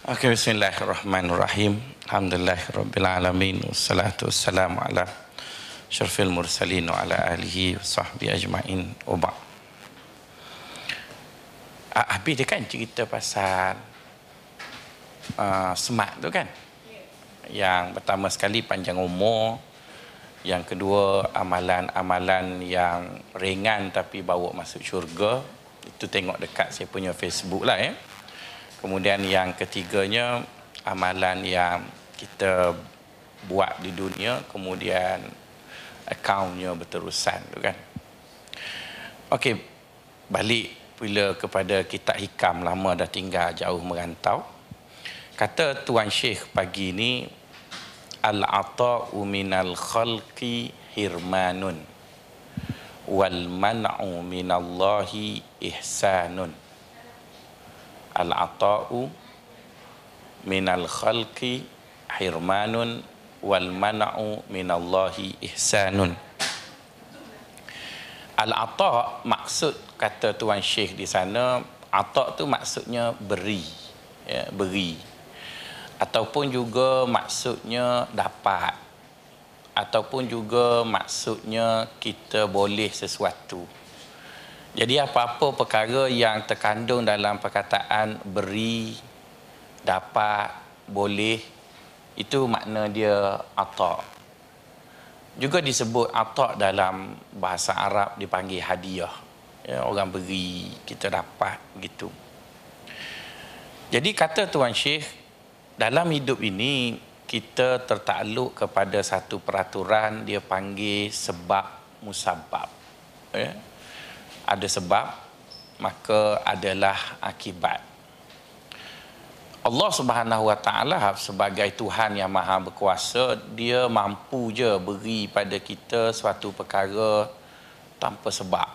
Okay, bismillahirrahmanirrahim. Alhamdulillahirrabbilalamin. Wassalatu wassalamu ala syarfil mursalin wa ala alihi wa ajma'in. Uba. Ah, habis dia kan cerita pasal uh, semak tu kan? Yang pertama sekali panjang umur. Yang kedua amalan-amalan yang ringan tapi bawa masuk syurga. Itu tengok dekat saya punya Facebook lah ya. Eh? Kemudian yang ketiganya amalan yang kita buat di dunia kemudian akaunnya berterusan tu kan. Okey, balik pula kepada kitab hikam lama dah tinggal jauh merantau. Kata Tuan Syekh pagi ni al-ata'u minal khalqi hirmanun wal man'u minallahi ihsanun al-ata'u minal khalqi hirmanun wal mana'u minallahi ihsanun. Al-ata' maksud kata tuan syekh di sana ata' tu maksudnya beri ya, beri. Ataupun juga maksudnya dapat. Ataupun juga maksudnya kita boleh sesuatu jadi apa-apa perkara yang terkandung dalam perkataan beri, dapat, boleh, itu makna dia atak. Juga disebut atak dalam bahasa Arab dipanggil hadiah. Ya, orang beri, kita dapat gitu. Jadi kata Tuan Syekh, dalam hidup ini kita tertakluk kepada satu peraturan dia panggil sebab musabab. Ya, ada sebab maka adalah akibat. Allah Subhanahu Wa Taala sebagai Tuhan yang Maha Berkuasa dia mampu je beri pada kita suatu perkara tanpa sebab.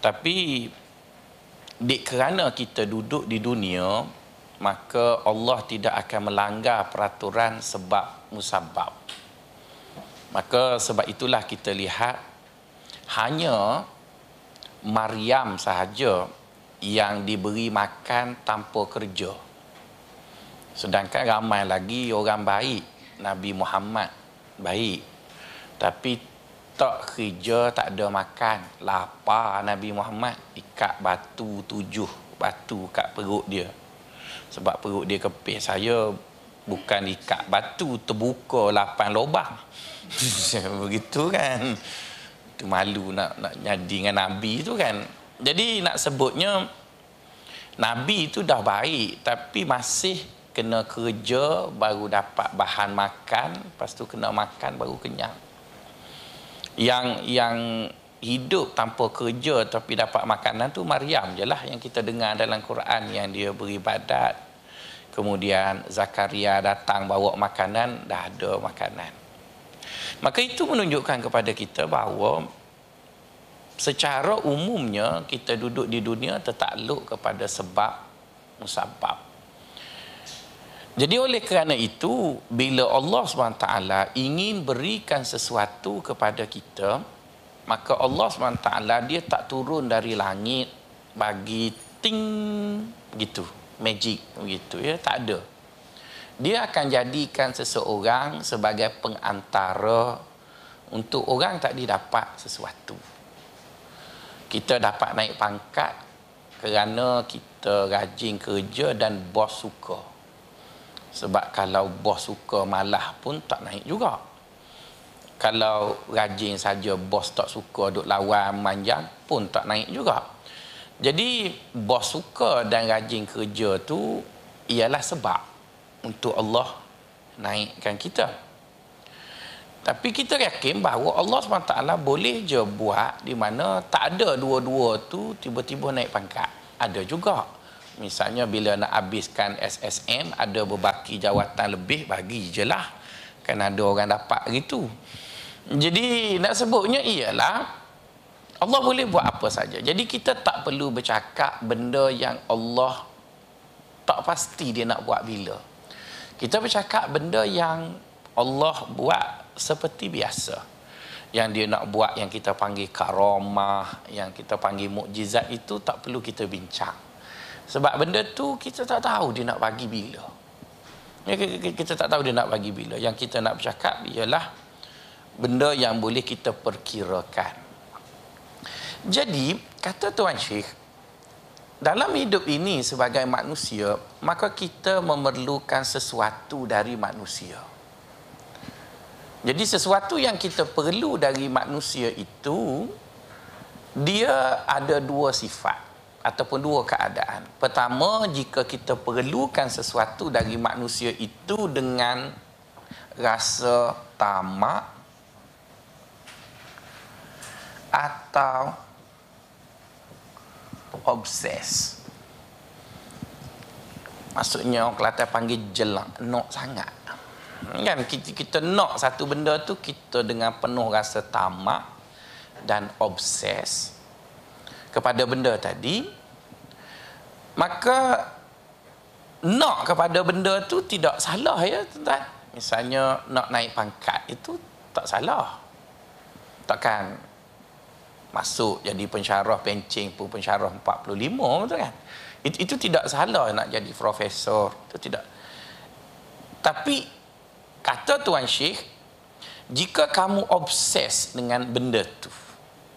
Tapi di kerana kita duduk di dunia maka Allah tidak akan melanggar peraturan sebab musabab maka sebab itulah kita lihat hanya Maryam sahaja yang diberi makan tanpa kerja. Sedangkan ramai lagi orang baik. Nabi Muhammad baik. Tapi tak kerja, tak ada makan. Lapar Nabi Muhammad. Ikat batu tujuh batu kat perut dia. Sebab perut dia kepis. Saya bukan ikat batu terbuka lapan lubang. Begitu kan tu malu nak nak jadi dengan nabi tu kan. Jadi nak sebutnya nabi itu dah baik tapi masih kena kerja baru dapat bahan makan lepas tu kena makan baru kenyang. Yang yang hidup tanpa kerja tapi dapat makanan tu Maryam je lah yang kita dengar dalam Quran yang dia beribadat kemudian Zakaria datang bawa makanan dah ada makanan Maka itu menunjukkan kepada kita bahawa secara umumnya kita duduk di dunia tertakluk kepada sebab musabab. Jadi oleh kerana itu bila Allah SWT ingin berikan sesuatu kepada kita maka Allah SWT dia tak turun dari langit bagi ting gitu magic begitu ya tak ada dia akan jadikan seseorang sebagai pengantara untuk orang tak didapat sesuatu. Kita dapat naik pangkat kerana kita rajin kerja dan bos suka. Sebab kalau bos suka malah pun tak naik juga. Kalau rajin saja bos tak suka duk lawan manjang pun tak naik juga. Jadi bos suka dan rajin kerja tu ialah sebab untuk Allah naikkan kita. Tapi kita yakin bahawa Allah SWT boleh je buat di mana tak ada dua-dua tu tiba-tiba naik pangkat. Ada juga. Misalnya bila nak habiskan SSM, ada berbaki jawatan lebih, bagi je lah. Kan ada orang dapat gitu. Jadi nak sebutnya ialah Allah boleh buat apa saja. Jadi kita tak perlu bercakap benda yang Allah tak pasti dia nak buat bila. Kita bercakap benda yang Allah buat seperti biasa. Yang dia nak buat yang kita panggil karamah, yang kita panggil mukjizat itu tak perlu kita bincang. Sebab benda tu kita tak tahu dia nak bagi bila. Ya, kita tak tahu dia nak bagi bila. Yang kita nak bercakap ialah benda yang boleh kita perkirakan. Jadi, kata Tuan Syekh, dalam hidup ini sebagai manusia, maka kita memerlukan sesuatu dari manusia. Jadi sesuatu yang kita perlu dari manusia itu dia ada dua sifat ataupun dua keadaan. Pertama, jika kita perlukan sesuatu dari manusia itu dengan rasa tamak atau obses. Maksudnya orang Kelantan panggil jelak, nok sangat. Kan kita, kita nak satu benda tu kita dengan penuh rasa tamak dan obses kepada benda tadi maka nak kepada benda tu tidak salah ya tuan misalnya nak naik pangkat itu tak salah takkan masuk jadi pensyarah pencing pun pensyarah 45 betul kan? Itu, itu tidak salah nak jadi profesor itu tidak. Tapi kata tuan syekh jika kamu obses dengan benda tu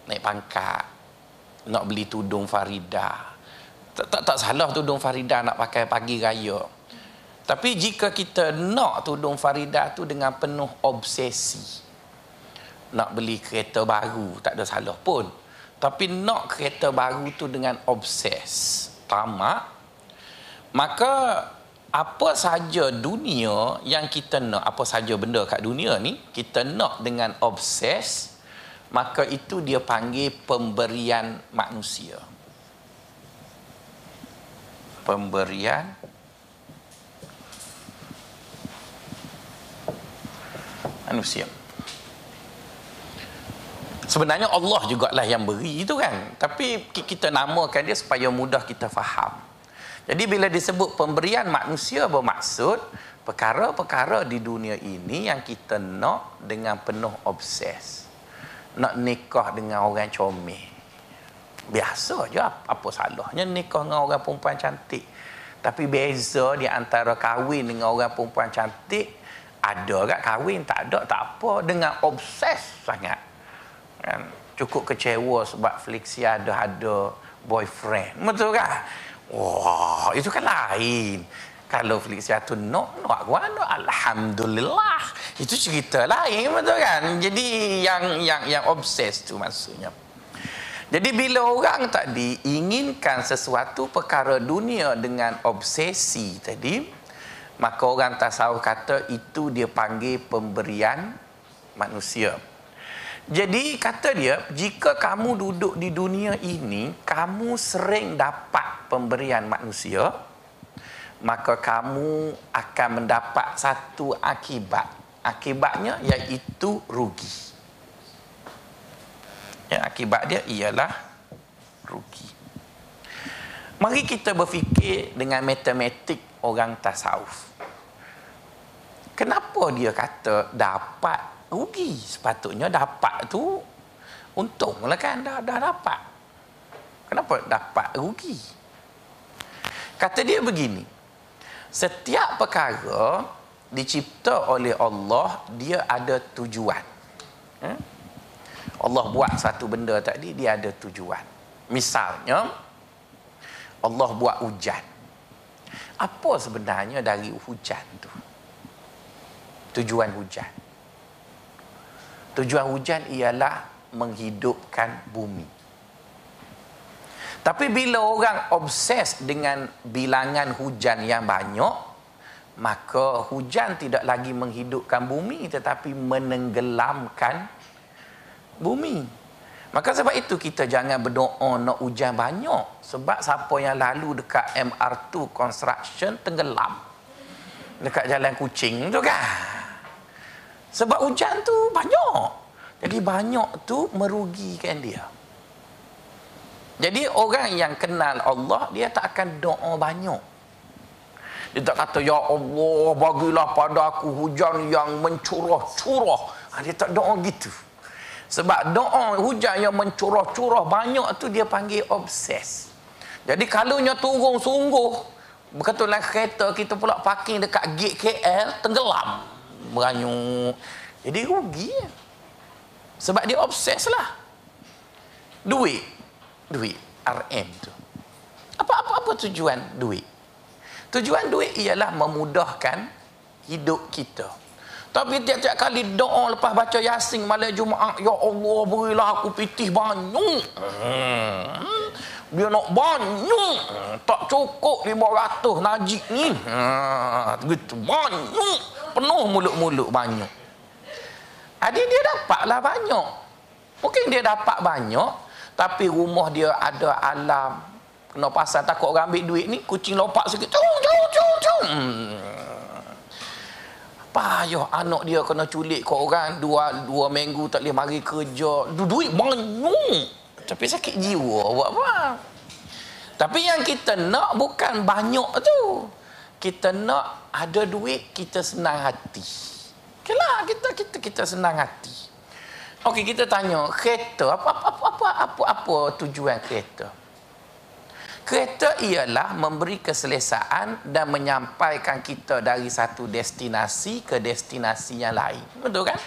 naik pangkat nak beli tudung Farida tak, tak, tak salah tudung Farida nak pakai pagi raya. Tapi jika kita nak tudung Farida tu dengan penuh obsesi nak beli kereta baru tak ada salah pun. Tapi nak kereta baru tu dengan obses tamak maka apa saja dunia yang kita nak apa saja benda kat dunia ni kita nak dengan obses maka itu dia panggil pemberian manusia. Pemberian manusia sebenarnya Allah jugalah yang beri itu kan. Tapi kita namakan dia supaya mudah kita faham. Jadi bila disebut pemberian manusia bermaksud perkara-perkara di dunia ini yang kita nak dengan penuh obses. Nak nikah dengan orang comel. Biasa je apa salahnya nikah dengan orang perempuan cantik? Tapi beza di antara kahwin dengan orang perempuan cantik ada kat kahwin? Tak ada tak apa. Dengan obses sangat kan cukup kecewa sebab Flixi ada ada boyfriend. Betul kan wah itu kan lain. Kalau Felicia tu nak nak mana alhamdulillah. Itu cerita lain betul kan? Jadi yang yang yang obses tu maksudnya. Jadi bila orang tadi inginkan sesuatu perkara dunia dengan obsesi tadi maka orang tasawuf kata itu dia panggil pemberian manusia jadi kata dia jika kamu duduk di dunia ini kamu sering dapat pemberian manusia maka kamu akan mendapat satu akibat. Akibatnya iaitu rugi. Ya, akibat dia ialah rugi. Mari kita berfikir dengan matematik orang tasawuf. Kenapa dia kata dapat rugi? Sepatutnya dapat tu untunglah kan dah, dah dapat. Kenapa dapat rugi? Kata dia begini, setiap perkara dicipta oleh Allah dia ada tujuan hmm? Allah buat satu benda tadi dia ada tujuan misalnya Allah buat hujan apa sebenarnya dari hujan tu tujuan hujan tujuan hujan ialah menghidupkan bumi tapi bila orang obses dengan bilangan hujan yang banyak, maka hujan tidak lagi menghidupkan bumi tetapi menenggelamkan bumi. Maka sebab itu kita jangan berdoa nak hujan banyak. Sebab siapa yang lalu dekat MR2 construction tenggelam. Dekat jalan kucing tu kan. Sebab hujan tu banyak. Jadi banyak tu merugikan dia. Jadi orang yang kenal Allah dia tak akan doa banyak. Dia tak kata ya Allah bagilah pada aku hujan yang mencurah-curah. Ha, dia tak doa gitu. Sebab doa hujan yang mencurah-curah banyak tu dia panggil obses. Jadi kalaunya turun sungguh, kebetulan kereta kita pula parking dekat gate KL, tenggelam. Beranyuk. Jadi rugi. Sebab dia obses lah. Duit. Duit. RM tu. Apa-apa tujuan duit? Tujuan duit ialah memudahkan hidup kita. Tapi tiap-tiap kali doa lepas baca Yasin malam Jumaat, ya Allah berilah aku pitih banyak. Hmm. Dia nak banyak. Tak cukup 500 najik ni. Ha, gitu banyak. Penuh mulut-mulut banyak. Adik dia dapatlah banyak. Mungkin dia dapat banyak, tapi rumah dia ada alam. Kena pasal takut orang ambil duit ni, kucing lompat sikit. Cung, cung, cung, cung. Hmm payah anak dia kena culik ke orang dua dua minggu tak boleh mari kerja. Duit banyak. Tapi sakit jiwa buat apa tapi yang kita nak bukan banyak tu. Kita nak ada duit kita senang hati. Kelah kita kita kita senang hati. Okey kita tanya kereta apa apa apa apa apa, apa tujuan kereta Kereta ialah memberi keselesaan dan menyampaikan kita dari satu destinasi ke destinasi yang lain. Betul kan?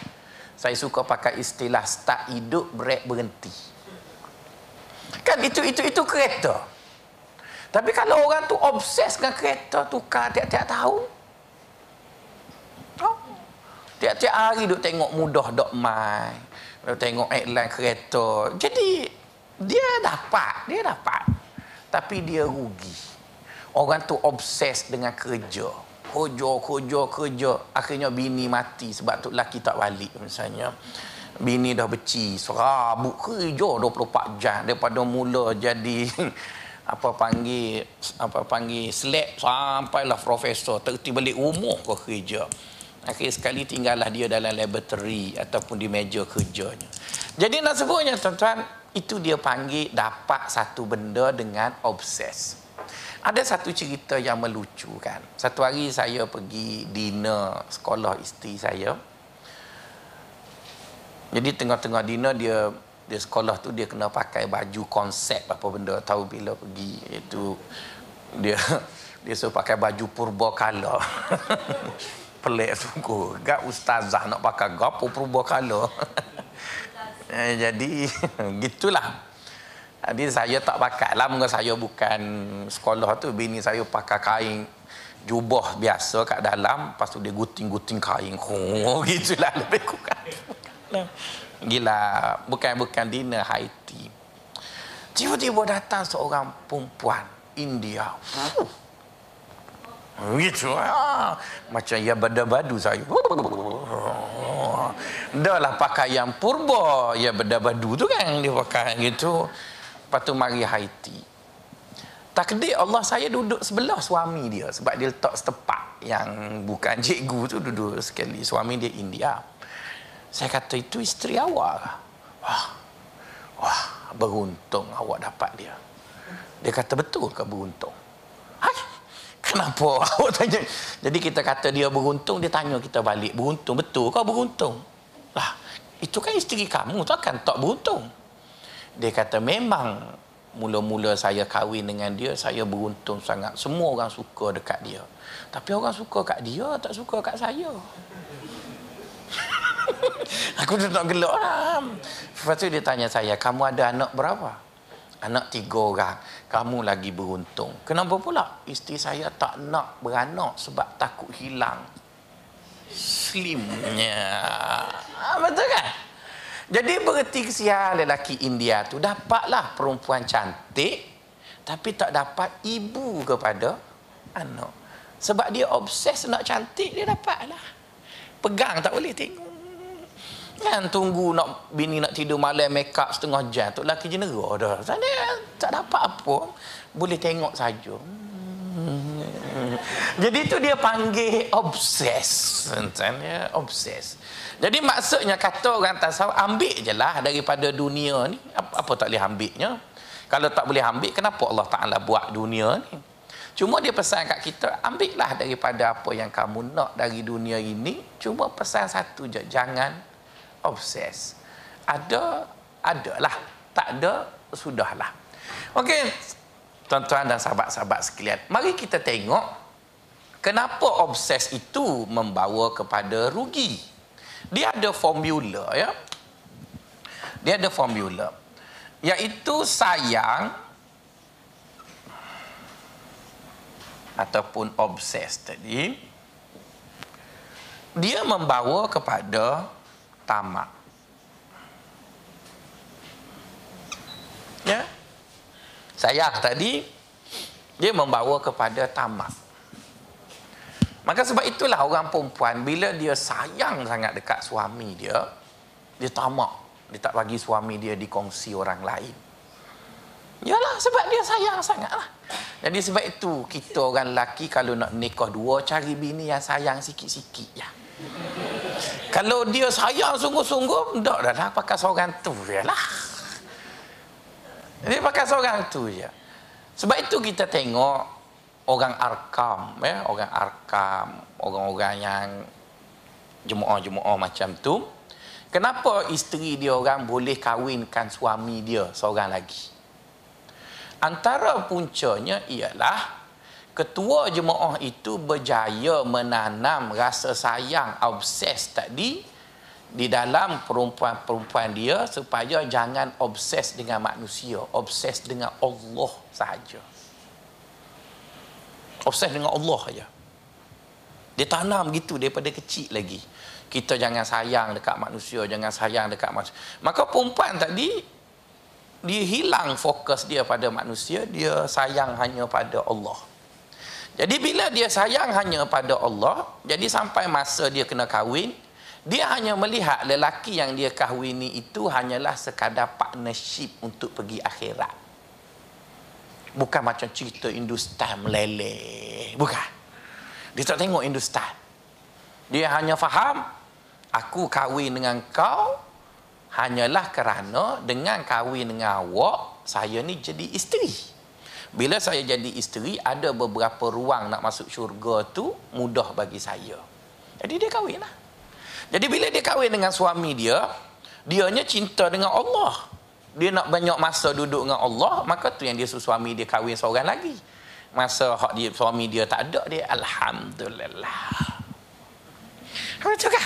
Saya suka pakai istilah start hidup, break berhenti. Kan itu itu itu kereta. Tapi kalau orang tu obses dengan kereta tukar tiap-tiap tahun. Oh. Tiap-tiap hari duk tengok mudah dok mai. Duk tengok iklan kereta. Jadi dia dapat, dia dapat tapi dia rugi. Orang tu obses dengan kerja. Kerja, kerja, kerja. Akhirnya bini mati sebab tu laki tak balik misalnya. Bini dah beci, serabut kerja 24 jam daripada mula jadi apa panggil apa panggil slap sampailah profesor terti balik rumah ke kerja. Akhir sekali tinggallah dia dalam laboratory ataupun di meja kerjanya. Jadi nak sebutnya tuan-tuan, itu dia panggil dapat satu benda dengan obses. Ada satu cerita yang melucu kan. Satu hari saya pergi dinner sekolah isteri saya. Jadi tengah-tengah dinner dia dia sekolah tu dia kena pakai baju konsep apa benda tahu bila pergi itu dia dia suruh pakai baju purba kala. Pelik sungguh. Gak ustazah nak pakai gapo purba kala. Eh, jadi gitulah. Jadi saya tak pakai lah Mungkin saya bukan sekolah tu Bini saya pakai kain Jubah biasa kat dalam Lepas tu dia guting-guting kain Oh gitulah lebih kurang Gila Bukan-bukan dinner Haiti Tiba-tiba datang seorang perempuan India Fuh Gitu. Ah. Macam ya bada-badu saya. Dah lah pakai yang purba. Ya bada-badu tu kan dia pakai gitu. Lepas tu mari Haiti. Takdir Allah saya duduk sebelah suami dia. Sebab dia letak setepak yang bukan cikgu tu duduk sekali. Suami dia India. Saya kata itu isteri awak. Wah, wah beruntung awak dapat dia. Dia kata betul ke beruntung? Kenapa awak tanya? Jadi kita kata dia beruntung, dia tanya kita balik. Beruntung, betul kau beruntung? Lah, itu kan isteri kamu, takkan tak beruntung? Dia kata memang mula-mula saya kahwin dengan dia, saya beruntung sangat. Semua orang suka dekat dia. Tapi orang suka kat dia, tak suka kat saya. Aku dah nak gelak lah. Lepas tu dia tanya saya, kamu ada anak berapa? Anak tiga orang kamu lagi beruntung. Kenapa pula? Isteri saya tak nak beranak sebab takut hilang slimnya. Ha, betul kan? Jadi berarti kesian lelaki India tu dapatlah perempuan cantik tapi tak dapat ibu kepada anak. Sebab dia obses nak cantik dia dapatlah. Pegang tak boleh tengok. Kan tunggu nak bini nak tidur malam make up setengah jam tu laki jenera dah. Sana tak dapat apa. Boleh tengok saja. Hmm. Jadi tu dia panggil obses. Sana obses. Jadi maksudnya kata orang tasawuf ambil je lah daripada dunia ni. Apa, apa tak boleh ambilnya? Kalau tak boleh ambil kenapa Allah Taala buat dunia ni? Cuma dia pesan kat kita, ambillah daripada apa yang kamu nak dari dunia ini. Cuma pesan satu je, jangan obses. Ada, adalah. Tak ada, sudahlah. Okey. tuan-tuan dan sahabat-sahabat sekalian, mari kita tengok kenapa obses itu membawa kepada rugi. Dia ada formula ya. Dia ada formula. Iaitu sayang ataupun obses tadi dia membawa kepada tamak. Ya. Sayang tadi dia membawa kepada tamak. Maka sebab itulah orang perempuan bila dia sayang sangat dekat suami dia, dia tamak. Dia tak bagi suami dia dikongsi orang lain. Yalah sebab dia sayang sangatlah. Jadi sebab itu kita orang lelaki kalau nak nikah dua cari bini yang sayang sikit-sikit ya. Kalau dia sayang sungguh-sungguh, tak dah lah pakai seorang tu je lah. Dia pakai seorang tu je. Sebab itu kita tengok orang arkam, ya, orang arkam, orang-orang yang jemaah-jemaah macam tu. Kenapa isteri dia orang boleh kahwinkan suami dia seorang lagi? Antara puncanya ialah ketua jemaah itu berjaya menanam rasa sayang obses tadi di dalam perempuan-perempuan dia supaya jangan obses dengan manusia, obses dengan Allah sahaja. Obses dengan Allah saja. Dia tanam gitu daripada kecil lagi. Kita jangan sayang dekat manusia, jangan sayang dekat manusia. Maka perempuan tadi dia hilang fokus dia pada manusia, dia sayang hanya pada Allah. Jadi bila dia sayang hanya pada Allah, jadi sampai masa dia kena kahwin, dia hanya melihat lelaki yang dia kahwini itu hanyalah sekadar partnership untuk pergi akhirat. Bukan macam cerita Hindustan meleleh. Bukan. Dia tak tengok Hindustan. Dia hanya faham, aku kahwin dengan kau hanyalah kerana dengan kahwin dengan awak, saya ni jadi isteri. Bila saya jadi isteri, ada beberapa ruang nak masuk syurga tu mudah bagi saya. Jadi dia kahwin lah. Jadi bila dia kahwin dengan suami dia, dianya cinta dengan Allah. Dia nak banyak masa duduk dengan Allah, maka tu yang dia suami dia kahwin seorang lagi. Masa hak dia suami dia tak ada dia alhamdulillah. Betul kan?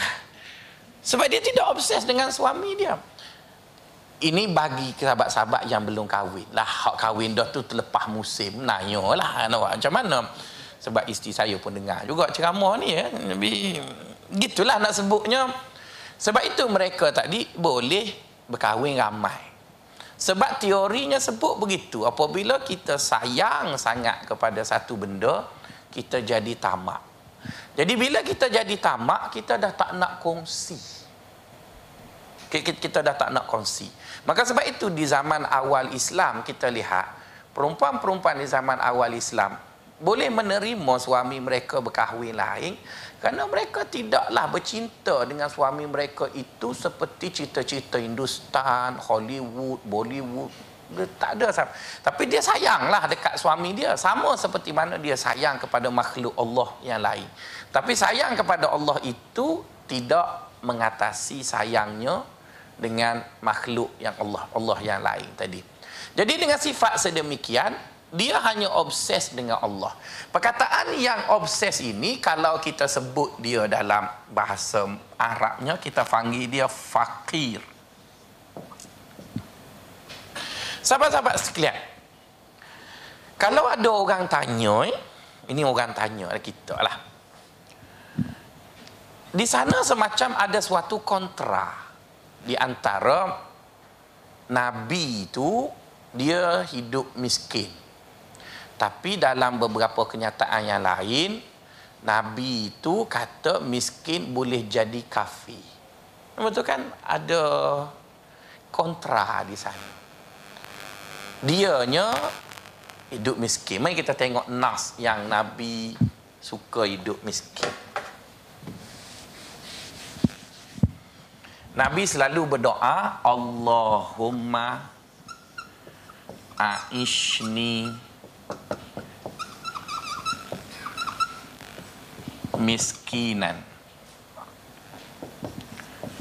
Sebab dia tidak obses dengan suami dia ini bagi sahabat-sahabat yang belum kahwin. Lah hak kahwin dah tu terlepas musim nanya lah macam mana? Sebab isteri saya pun dengar juga ceramah ni ya Nabi gitulah nak sebutnya. Sebab itu mereka tadi boleh berkahwin ramai. Sebab teorinya sebut begitu. Apabila kita sayang sangat kepada satu benda kita jadi tamak. Jadi bila kita jadi tamak kita dah tak nak kongsi kita dah tak nak kongsi Maka sebab itu di zaman awal Islam kita lihat perempuan-perempuan di zaman awal Islam boleh menerima suami mereka berkahwin lain kerana mereka tidaklah bercinta dengan suami mereka itu seperti cerita-cerita Hindustan, Hollywood, Bollywood. Dia tak ada sama. Tapi dia sayanglah dekat suami dia sama seperti mana dia sayang kepada makhluk Allah yang lain. Tapi sayang kepada Allah itu tidak mengatasi sayangnya dengan makhluk yang Allah Allah yang lain tadi. Jadi dengan sifat sedemikian dia hanya obses dengan Allah. Perkataan yang obses ini kalau kita sebut dia dalam bahasa Arabnya kita panggil dia fakir. Sahabat-sahabat sekalian. Kalau ada orang tanya, eh, ini orang tanya kita lah. Di sana semacam ada suatu kontra di antara nabi itu dia hidup miskin. Tapi dalam beberapa kenyataan yang lain nabi itu kata miskin boleh jadi kafir. Betul kan? Ada kontra di sana. Dianya hidup miskin. Mari kita tengok nas yang nabi suka hidup miskin. Nabi selalu berdoa Allahumma aishni miskinan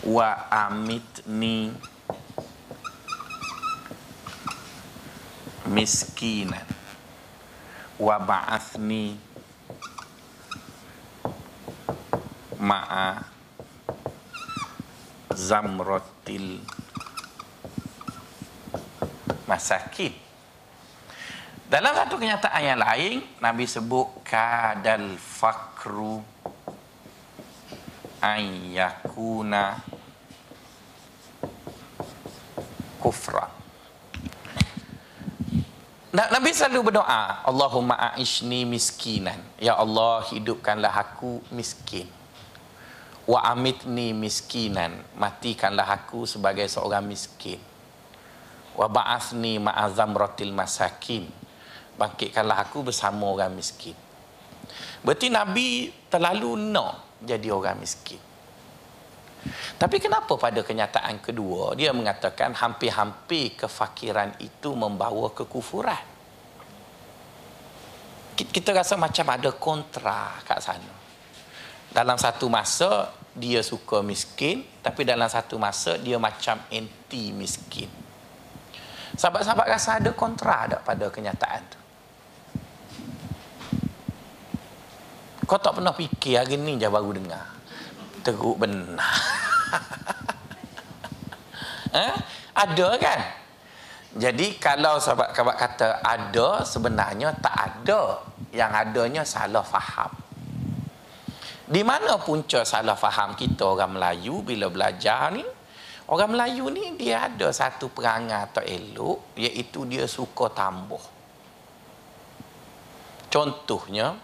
wa amitni miskinan wa ba'athni ma'a zamratil masakin dalam satu kenyataan yang lain Nabi sebut kadal fakru ayyakuna kufra Nabi selalu berdoa, Allahumma a'ishni miskinan. Ya Allah, hidupkanlah aku miskin. Wa amitni miskinan. Matikanlah aku sebagai seorang miskin. Wa ba'athni ma'azam rotil masakin. Bangkitkanlah aku bersama orang miskin. Berarti Nabi terlalu nak jadi orang miskin. Tapi kenapa pada kenyataan kedua dia mengatakan hampir-hampir kefakiran itu membawa kekufuran? Kita rasa macam ada kontra kat sana. Dalam satu masa dia suka miskin, tapi dalam satu masa dia macam anti miskin. Sahabat-sahabat rasa ada kontra tak pada kenyataan tu? Kau tak pernah fikir hari ni je baru dengar teruk benar. eh? Ada kan? Jadi kalau sahabat-sahabat kata ada, sebenarnya tak ada. Yang adanya salah faham. Di mana punca salah faham kita orang Melayu bila belajar ni? Orang Melayu ni dia ada satu perangai atau elok iaitu dia suka tambah. Contohnya,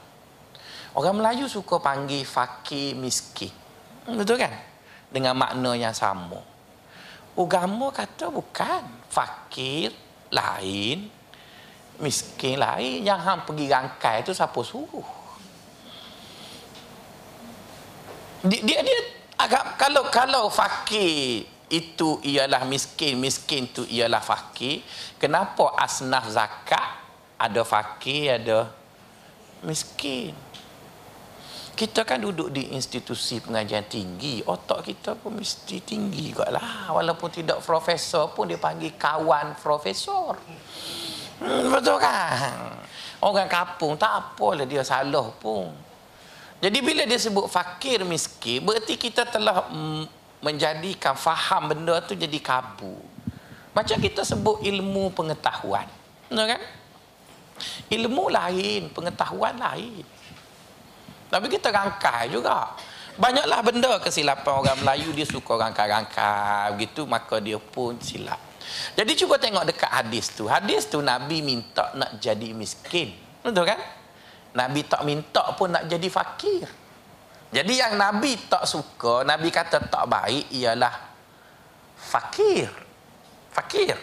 orang Melayu suka panggil fakir miskin. Betul kan? Dengan makna yang sama. Agama kata bukan. Fakir lain. Miskin lain. Yang hang pergi rangkai itu siapa suruh? Dia, dia, dia agak, kalau kalau fakir itu ialah miskin, miskin itu ialah fakir, kenapa asnaf zakat ada fakir, ada miskin? kita kan duduk di institusi pengajian tinggi otak kita pun mesti tinggi juga lah walaupun tidak profesor pun dia panggil kawan profesor. Hmm, betul kan? Orang kampung tak apalah dia salah pun jadi bila dia sebut fakir miskin berarti kita telah menjadikan faham benda tu jadi kabu macam kita sebut ilmu pengetahuan betul kan ilmu lain pengetahuan lain tapi kita rangkai juga. Banyaklah benda kesilapan orang Melayu dia suka rangkai-rangkai begitu maka dia pun silap. Jadi cuba tengok dekat hadis tu. Hadis tu Nabi minta nak jadi miskin. Betul kan? Nabi tak minta pun nak jadi fakir. Jadi yang Nabi tak suka, Nabi kata tak baik ialah fakir. Fakir.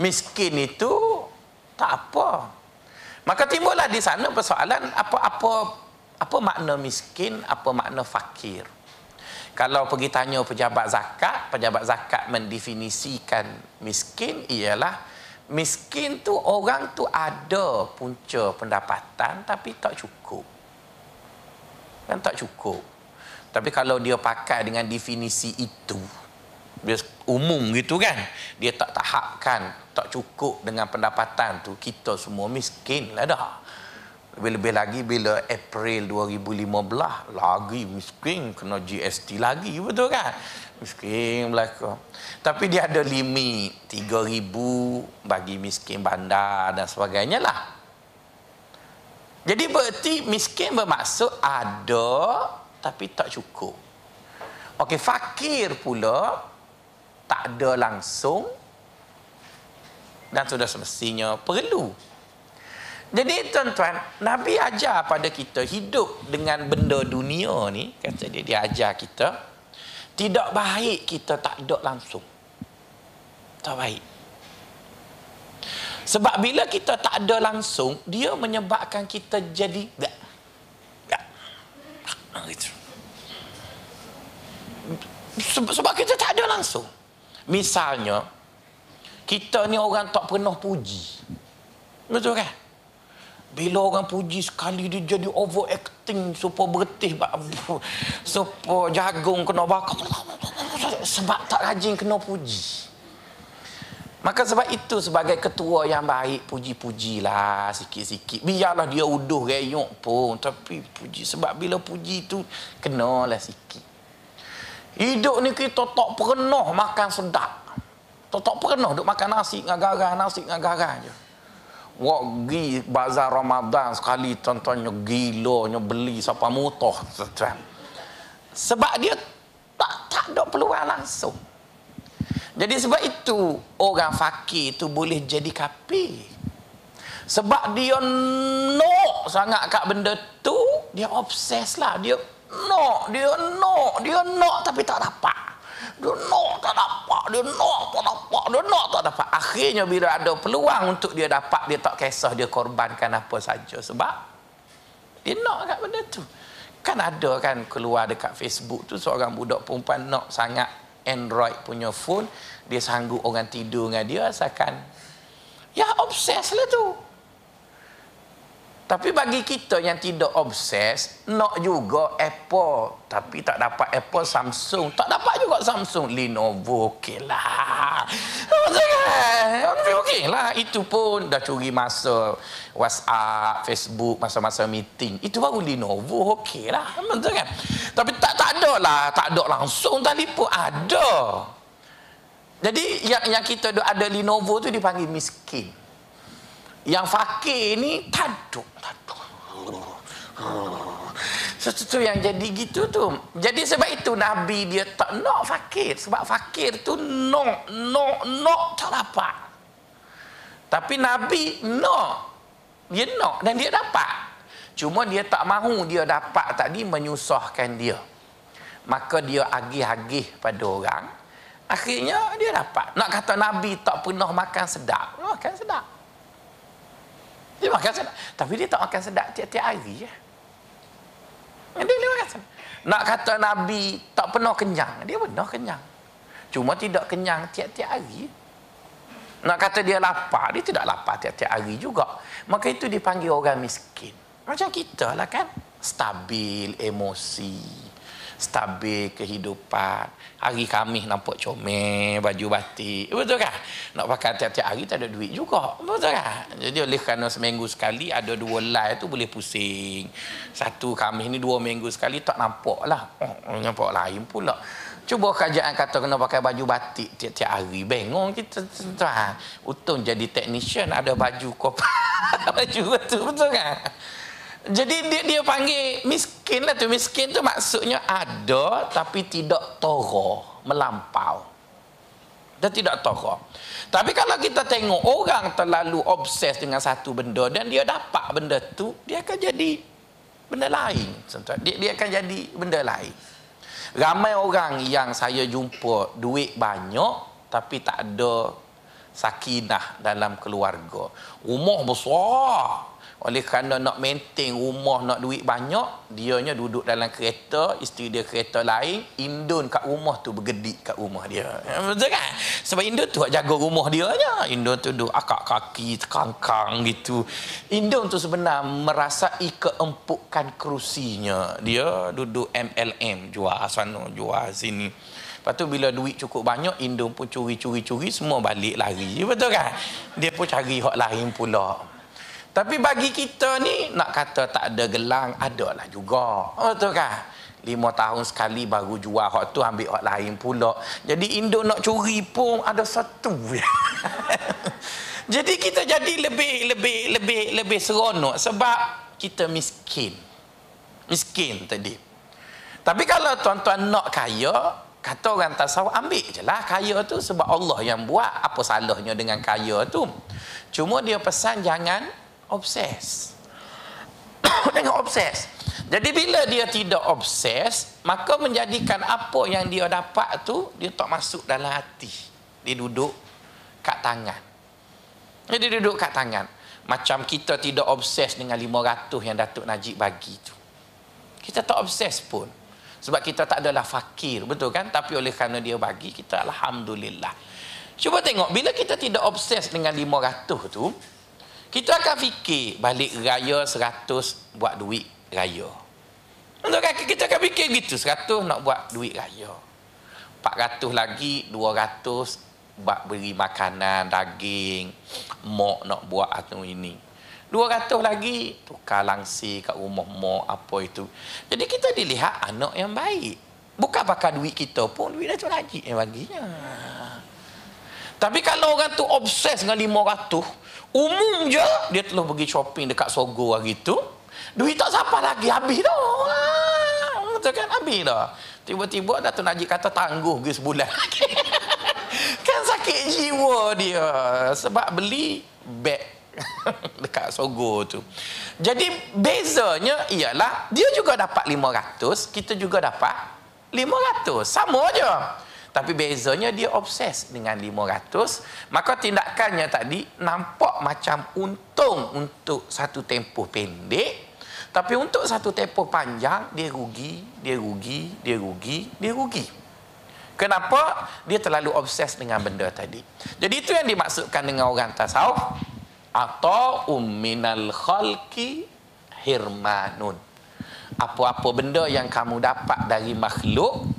Miskin itu tak apa. Maka timbullah di sana persoalan apa-apa apa makna miskin, apa makna fakir? Kalau pergi tanya pejabat zakat, pejabat zakat mendefinisikan miskin ialah miskin tu orang tu ada punca pendapatan tapi tak cukup. Kan tak cukup. Tapi kalau dia pakai dengan definisi itu, dia umum gitu kan, dia tak tahapkan, tak cukup dengan pendapatan tu, kita semua miskin lah dah. Lebih-lebih lagi bila April 2015 lagi miskin kena GST lagi betul kan? Miskin belaka. Tapi dia ada limit 3000 bagi miskin bandar dan sebagainya lah. Jadi berarti miskin bermaksud ada tapi tak cukup. Okey, fakir pula tak ada langsung dan sudah semestinya perlu jadi tuan-tuan, Nabi ajar pada kita hidup dengan benda dunia ni, kata dia, dia ajar kita, tidak baik kita tak ada langsung. Tak baik. Sebab bila kita tak ada langsung, dia menyebabkan kita jadi tak. Sebab, sebab kita tak ada langsung. Misalnya, kita ni orang tak pernah puji. Betul kan? Bila orang puji sekali dia jadi overacting supaya bertih supaya jagung kena bakar sebab tak rajin kena puji. Maka sebab itu sebagai ketua yang baik puji-pujilah sikit-sikit. Biarlah dia uduh reyok pun tapi puji sebab bila puji tu kenalah sikit. Hidup ni kita tak pernah makan sedap. Tak, pernah duk makan nasi dengan garam, nasi dengan garam je. Wak gi bazar Ramadan sekali contohnya gilanya beli siapa mutoh tuan. Sebab dia tak tak ada peluang langsung. Jadi sebab itu orang fakir itu boleh jadi kafir. Sebab dia nak sangat kat benda tu, dia obses lah. Dia nak, dia nak, dia nak tapi tak dapat. Dia nak tak dapat, dia nak tak dapat, dia nak tak dapat. Akhirnya bila ada peluang untuk dia dapat, dia tak kisah dia korbankan apa saja. Sebab dia nak kat benda tu. Kan ada kan keluar dekat Facebook tu seorang budak perempuan nak sangat Android punya phone dia sanggup orang tidur dengan dia asalkan ya obses lah tu tapi bagi kita yang tidak obses nak juga Apple. Tapi tak dapat Apple Samsung. Tak dapat juga Samsung. Lenovo okey lah. Okey lah. Itu pun dah curi masa WhatsApp Facebook masa-masa meeting. Itu baru Lenovo okey lah. Kan? Tapi tak tak ada lah. Tak ada langsung telefon ada. Jadi yang yang kita ada Lenovo tu dipanggil miskin yang fakir ni taduk taduk. Sesuatu yang jadi gitu tu. Jadi sebab itu Nabi dia tak nak fakir. Sebab fakir tu no no no tak dapat. Tapi Nabi no dia no dan dia dapat. Cuma dia tak mahu dia dapat tadi menyusahkan dia. Maka dia agih-agih pada orang. Akhirnya dia dapat. Nak kata Nabi tak pernah makan sedap makan sedap dia makan sedap. Tapi dia tak makan sedap tiap-tiap hari. Ya. Dia, dia makan sedap. Nak kata Nabi tak pernah kenyang. Dia pernah kenyang. Cuma tidak kenyang tiap-tiap hari. Nak kata dia lapar. Dia tidak lapar tiap-tiap hari juga. Maka itu dipanggil orang miskin. Macam kita lah kan. Stabil emosi stabil kehidupan. Hari kami nampak comel, baju batik. Betul kan? Nak pakai tiap-tiap hari tak ada duit juga. Betul kan? Jadi oleh kerana seminggu sekali ada dua live tu boleh pusing. Satu kami ni dua minggu sekali tak nampak lah. Oh, nampak lain pula. Cuba kerajaan kata kena pakai baju batik tiap-tiap hari. Bengong kita tuan. Untung jadi technician ada baju kau baju betul betul kan? Jadi dia dia panggil miskin lah tu. Miskin tu maksudnya ada tapi tidak toro, melampau. Dan tidak toro. Tapi kalau kita tengok orang terlalu obses dengan satu benda dan dia dapat benda tu, dia akan jadi benda lain. Dia, dia akan jadi benda lain. Ramai orang yang saya jumpa duit banyak tapi tak ada sakinah dalam keluarga. Rumah besar oleh kerana nak maintain rumah nak duit banyak dianya duduk dalam kereta isteri dia kereta lain indun kat rumah tu bergedik kat rumah dia ya, betul kan sebab indun tu jaga rumah dia aja indun tu duduk akak kaki kangkang gitu indun tu sebenarnya merasai keempukan kerusinya dia duduk MLM jual sana jual sini Lepas tu bila duit cukup banyak, Indung pun curi-curi-curi, semua balik lari. Betul kan? Dia pun cari hak lain pula. Tapi bagi kita ni nak kata tak ada gelang ada lah juga. Oh tu kan? Lima tahun sekali baru jual hak tu ambil hak lain pula. Jadi Indo nak curi pun ada satu. jadi kita jadi lebih lebih lebih lebih seronok sebab kita miskin. Miskin tadi. Tapi kalau tuan-tuan nak kaya, kata orang tasawuf ambil je lah kaya tu sebab Allah yang buat. Apa salahnya dengan kaya tu? Cuma dia pesan jangan obses. Dengan obses. Jadi bila dia tidak obses, maka menjadikan apa yang dia dapat tu dia tak masuk dalam hati. Dia duduk kat tangan. Dia duduk kat tangan. Macam kita tidak obses dengan 500 yang Datuk Najib bagi tu. Kita tak obses pun. Sebab kita tak adalah fakir, betul kan? Tapi oleh kerana dia bagi, kita alhamdulillah. Cuba tengok bila kita tidak obses dengan 500 tu, kita akan fikir balik raya 100 buat duit raya. Untuk kaki kita akan fikir gitu 100 nak buat duit raya. 400 lagi 200 bak beri makanan daging mak nak buat atau ini 200 lagi tukar langsi kat rumah mak apa itu jadi kita dilihat anak yang baik bukan pakai duit kita pun duit tu lagi yang baginya tapi kalau orang tu obses dengan 500 umum je dia telah pergi shopping dekat Sogo hari tu duit tak siapa lagi habis dah betul kan habis dah tiba-tiba Datuk Najib kata tangguh pergi sebulan kan sakit jiwa dia sebab beli beg dekat Sogo tu. Jadi bezanya ialah dia juga dapat 500, kita juga dapat 500. Sama aja. Tapi bezanya dia obses dengan 500, maka tindakannya tadi nampak macam untung untuk satu tempoh pendek, tapi untuk satu tempoh panjang dia rugi, dia rugi, dia rugi, dia rugi. Kenapa? Dia terlalu obses dengan benda tadi. Jadi itu yang dimaksudkan dengan orang tasawuf atau umminal khalqi hirmanun. Apa-apa benda yang kamu dapat dari makhluk,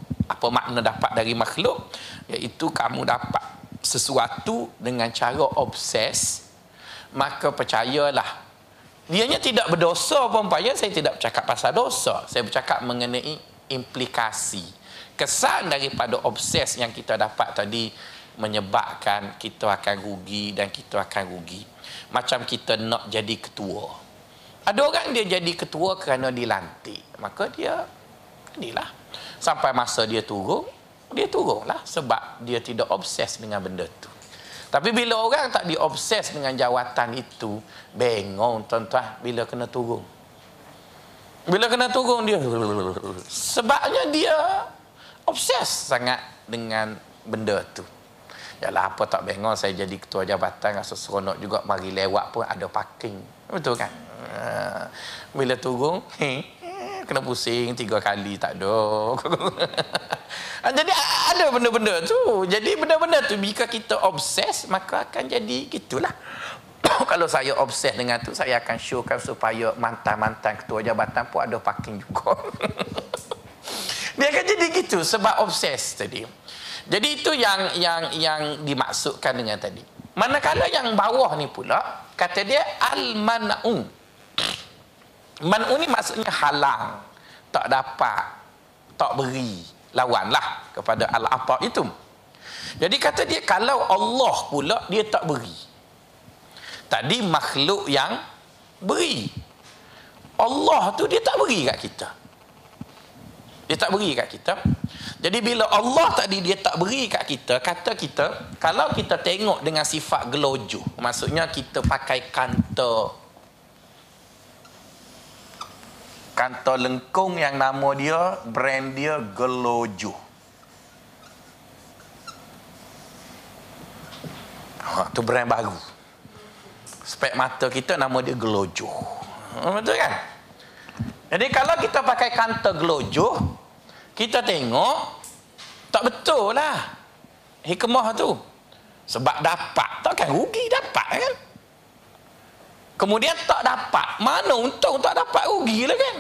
apa makna dapat dari makhluk? Iaitu kamu dapat sesuatu dengan cara obses, maka percayalah. Dianya tidak berdosa pun saya tidak bercakap pasal dosa. Saya bercakap mengenai implikasi. Kesan daripada obses yang kita dapat tadi menyebabkan kita akan rugi dan kita akan rugi. Macam kita nak jadi ketua. Ada orang dia jadi ketua kerana dilantik. Maka dia inilah sampai masa dia turun dia turunlah sebab dia tidak obses dengan benda tu tapi bila orang tak diobses dengan jawatan itu bengong tuan-tuan bila kena turun bila kena turun dia sebabnya dia obses sangat dengan benda tu. Yalah apa tak bengong saya jadi ketua jabatan rasa seronok juga mari lewat pun ada parking. Betul kan? Ha. Bila turun, kena pusing tiga kali tak ada. Ha, jadi ada benda-benda tu. Jadi benda-benda tu jika kita obses maka akan jadi gitulah. Kalau saya obses dengan tu saya akan showkan supaya mantan-mantan ketua jabatan pun ada parking juga. Dia akan jadi gitu sebab obses tadi. Jadi itu yang yang yang dimaksudkan dengan tadi. Manakala yang bawah ni pula kata dia al-man'u. Man'u ni maksudnya halang, tak dapat, tak beri, lawanlah kepada al-apa itu. Jadi kata dia kalau Allah pula dia tak beri. Tadi makhluk yang beri. Allah tu dia tak beri kat kita. Dia tak beri kat kita. Jadi bila Allah tadi dia tak beri kat kita, kata kita, kalau kita tengok dengan sifat gelojo, maksudnya kita pakai kanta kanta lengkung yang nama dia, brand dia gelojo. Ha, tu brand baru. Spek mata kita nama dia gelojo. Ha, betul kan? Jadi kalau kita pakai kanta gelojo, kita tengok tak betul lah hikmah tu sebab dapat takkan rugi dapat kan kemudian tak dapat. Mana untung tak dapat rugi lah kan?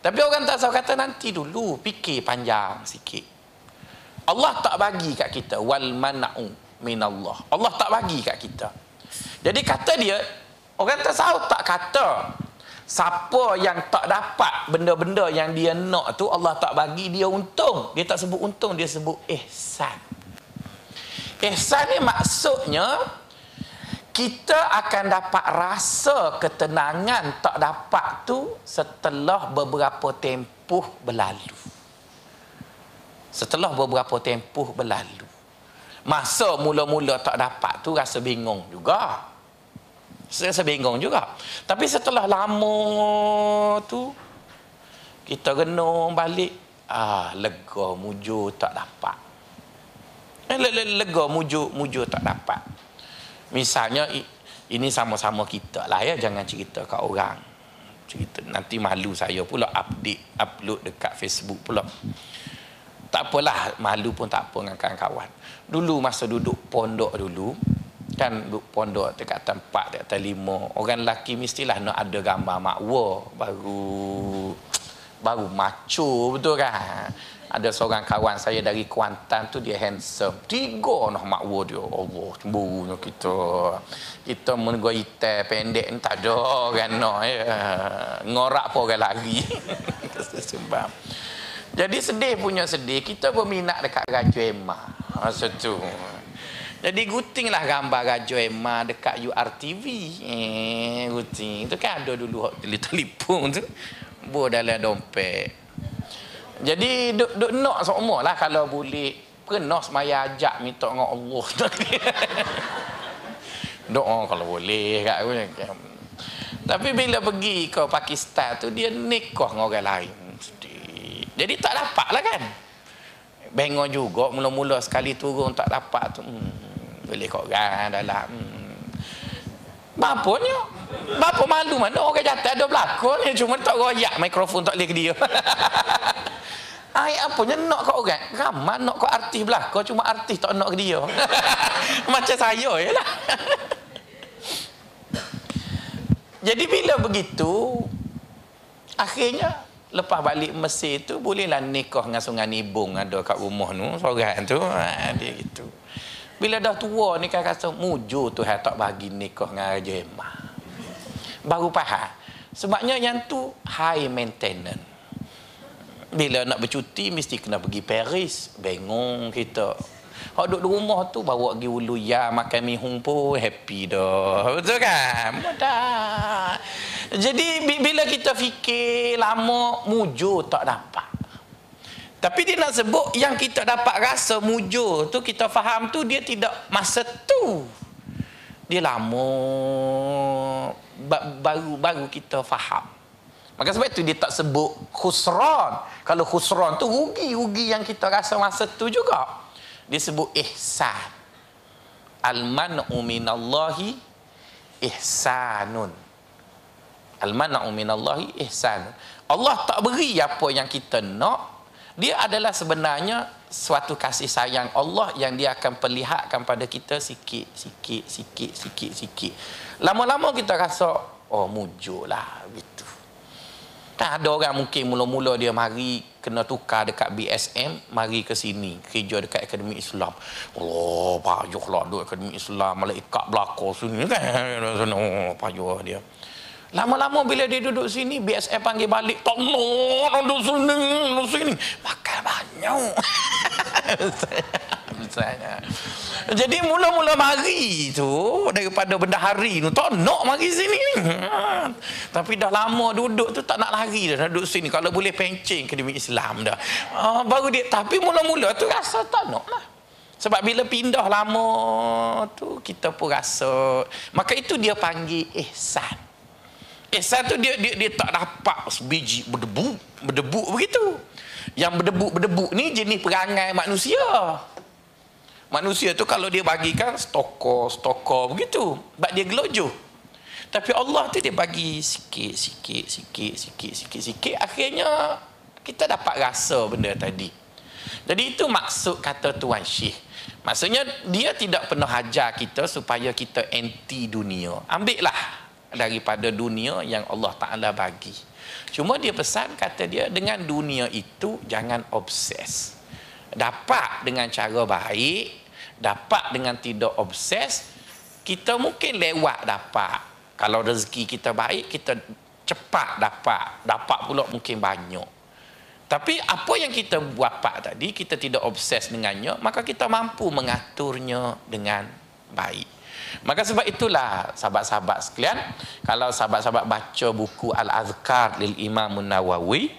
Tapi orang tak tahu kata nanti dulu fikir panjang sikit. Allah tak bagi kat kita wal mana'u minallah. Allah tak bagi kat kita. Jadi kata dia orang tak tahu tak kata. Siapa yang tak dapat benda-benda yang dia nak tu Allah tak bagi dia untung. Dia tak sebut untung, dia sebut ihsan. Ihsan ni maksudnya kita akan dapat rasa ketenangan tak dapat tu setelah beberapa tempoh berlalu. Setelah beberapa tempoh berlalu. Masa mula-mula tak dapat tu rasa bingung juga. Saya rasa bingung juga. Tapi setelah lama tu, kita renung balik, ah lega mujur tak dapat. Eh, lega mujur, mujur tak dapat. Misalnya, ini sama-sama kita lah ya, jangan cerita kat orang. Cerita, nanti malu saya pula update, upload dekat Facebook pula. Tak apalah, malu pun tak apa dengan kawan-kawan. Dulu masa duduk pondok dulu, kan duduk pondok dekat tempat dekat lima orang lelaki mestilah nak ada gambar makwa baru baru macu betul kan ada seorang kawan saya dari Kuantan tu dia handsome. Tiga noh makwa dia. Allah cemburunya kita. Kita menunggu hitam pendek ni tak ada kan no ya. Ngorak pun orang lagi sebab. Jadi sedih punya sedih. Kita berminat dekat Raja Emma. Masa tu. Jadi guting lah gambar Raja Emma dekat URTV eh guting tu kan ada dulu telefon tu. Buat dalam dompet jadi duk duk nak semua lah kalau boleh pernah semaya ajak minta dengan Allah. Doa kalau boleh kat Tapi bila pergi ke Pakistan tu dia nikah dengan orang lain. Jadi tak dapat lah kan. Bengok juga mula-mula sekali turun tak dapat tu. Hmm, boleh kau orang dalam. Hmm. Bapaknya Bapa malu mana orang jatuh ada belakon cuma tak royak mikrofon tak boleh ke dia. Ai apanya nak kau orang? Ramai nak kau artis belaka cuma artis tak nak ke dia. Macam saya lah. Jadi bila begitu akhirnya lepas balik Mesir tu bolehlah nikah dengan Sungai Nibung ada kat rumah tu seorang tu ha, dia gitu. Bila dah tua ni kan rasa mujur tu tak bagi nikah dengan Raja Emah. Baru faham. Sebabnya yang tu high maintenance bila nak bercuti mesti kena pergi Paris bengong kita Hak duduk di rumah tu bawa pergi ulu ya makan mihung pun happy dah. Betul kan? Mudah. Jadi bila kita fikir lama mujur tak dapat. Tapi dia nak sebut yang kita dapat rasa mujur tu kita faham tu dia tidak masa tu. Dia lama baru baru kita faham. Maka sebab itu dia tak sebut khusran. Kalau khusran tu rugi-rugi yang kita rasa masa tu juga. Dia sebut ihsan. Al-man'u minallahi ihsanun. Al-man'u minallahi ihsanun. Allah tak beri apa yang kita nak. Dia adalah sebenarnya suatu kasih sayang Allah yang dia akan perlihatkan pada kita sikit, sikit, sikit, sikit, sikit. Lama-lama kita rasa, oh mujurlah. Gitu. Tak ada orang mungkin mula-mula dia mari kena tukar dekat BSM, mari ke sini, kerja dekat Akademi Islam. Allah, payuhlah duduk Akademi Islam, malaikat belakang sini kan. Oh, payuh dia. Lama-lama bila dia duduk sini, BSM panggil balik, mau duduk sini, duduk sini. Makan banyak. misalnya. Jadi mula-mula mari tu daripada benda hari tu tak nak mari sini. Tapi dah lama duduk tu tak nak lari dah duduk sini kalau boleh pencing ke demi Islam dah. Uh, baru dia tapi mula-mula tu rasa tak nak lah. Sebab bila pindah lama tu kita pun rasa maka itu dia panggil ihsan. Ihsan tu dia dia, dia tak dapat sebiji berdebu, berdebu begitu. Yang berdebu-berdebu ni jenis perangai manusia. Manusia tu kalau dia bagikan stokor, stokor begitu. Sebab dia gelojoh. Tapi Allah tu dia bagi sikit, sikit, sikit, sikit, sikit, sikit. Akhirnya kita dapat rasa benda tadi. Jadi itu maksud kata Tuan Syekh. Maksudnya dia tidak pernah ajar kita supaya kita anti dunia. Ambillah daripada dunia yang Allah Ta'ala bagi. Cuma dia pesan kata dia dengan dunia itu jangan obses. Dapat dengan cara baik, dapat dengan tidak obses kita mungkin lewat dapat kalau rezeki kita baik kita cepat dapat dapat pula mungkin banyak tapi apa yang kita buat tadi kita tidak obses dengannya maka kita mampu mengaturnya dengan baik maka sebab itulah sahabat-sahabat sekalian kalau sahabat-sahabat baca buku Al-Azkar lil Imam Nawawi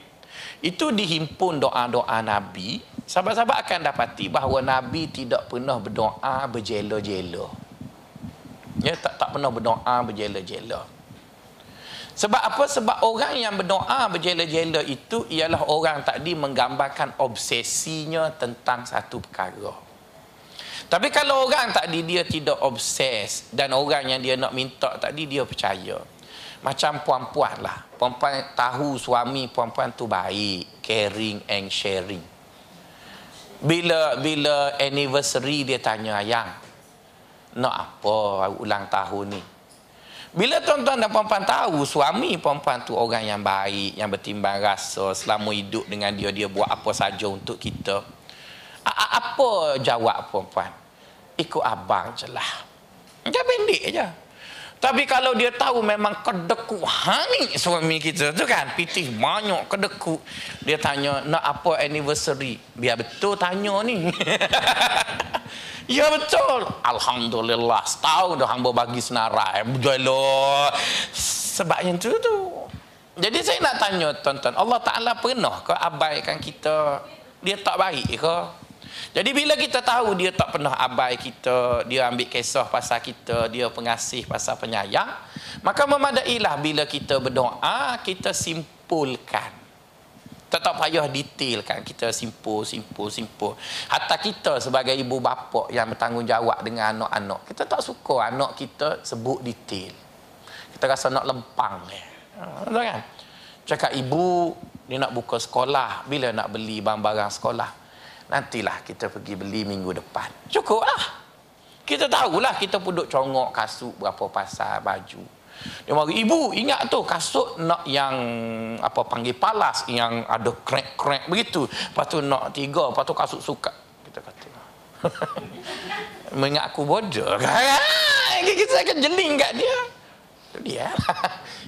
itu dihimpun doa-doa Nabi sahabat-sahabat akan dapati bahawa Nabi tidak pernah berdoa berjela-jela. Ya, tak tak pernah berdoa berjela-jela. Sebab apa? Sebab orang yang berdoa berjela-jela itu ialah orang tadi menggambarkan obsesinya tentang satu perkara. Tapi kalau orang tadi dia tidak obses dan orang yang dia nak minta tadi dia percaya. Macam puan-puan lah. Puan-puan tahu suami puan-puan tu baik. Caring and sharing bila bila anniversary dia tanya ayang nak apa ulang tahun ni Bila tuan-tuan dan puan-puan tahu suami perempuan tu orang yang baik, yang bertimbang rasa, selama hidup dengan dia, dia buat apa saja untuk kita. Apa jawab perempuan? Ikut abang je lah. Dia pendek je. Tapi kalau dia tahu memang kedeku hani suami kita tu kan, pitih banyak kedeku. Dia tanya, nak apa anniversary? Biar betul tanya ni. Ya betul. Alhamdulillah. Setahun dah hamba bagi senarai. Betul. Sebab yang tu tu. Jadi saya nak tanya tuan-tuan. Allah Ta'ala pernah ke abaikan kita? Dia tak baik ke? Jadi bila kita tahu dia tak pernah abai kita, dia ambil kisah pasal kita, dia pengasih pasal penyayang, maka memadailah bila kita berdoa, kita simpulkan. Tak payah detail kan kita simpul simpul simpul. Hatta kita sebagai ibu bapa yang bertanggungjawab dengan anak-anak kita tak suka anak kita sebut detail. Kita rasa nak lempang betul kan? Cakap ibu dia nak buka sekolah. Bila nak beli barang-barang sekolah nantilah kita pergi beli minggu depan cukup lah kita tahulah kita pun duk congok kasut berapa pasal baju dia mari ibu ingat tu kasut nak yang apa panggil palas yang ada crack-crack begitu. Lepas tu nak tiga, lepas tu kasut suka. Kita kata. Mengingat aku bodoh. kita akan jeling kat dia. Dia.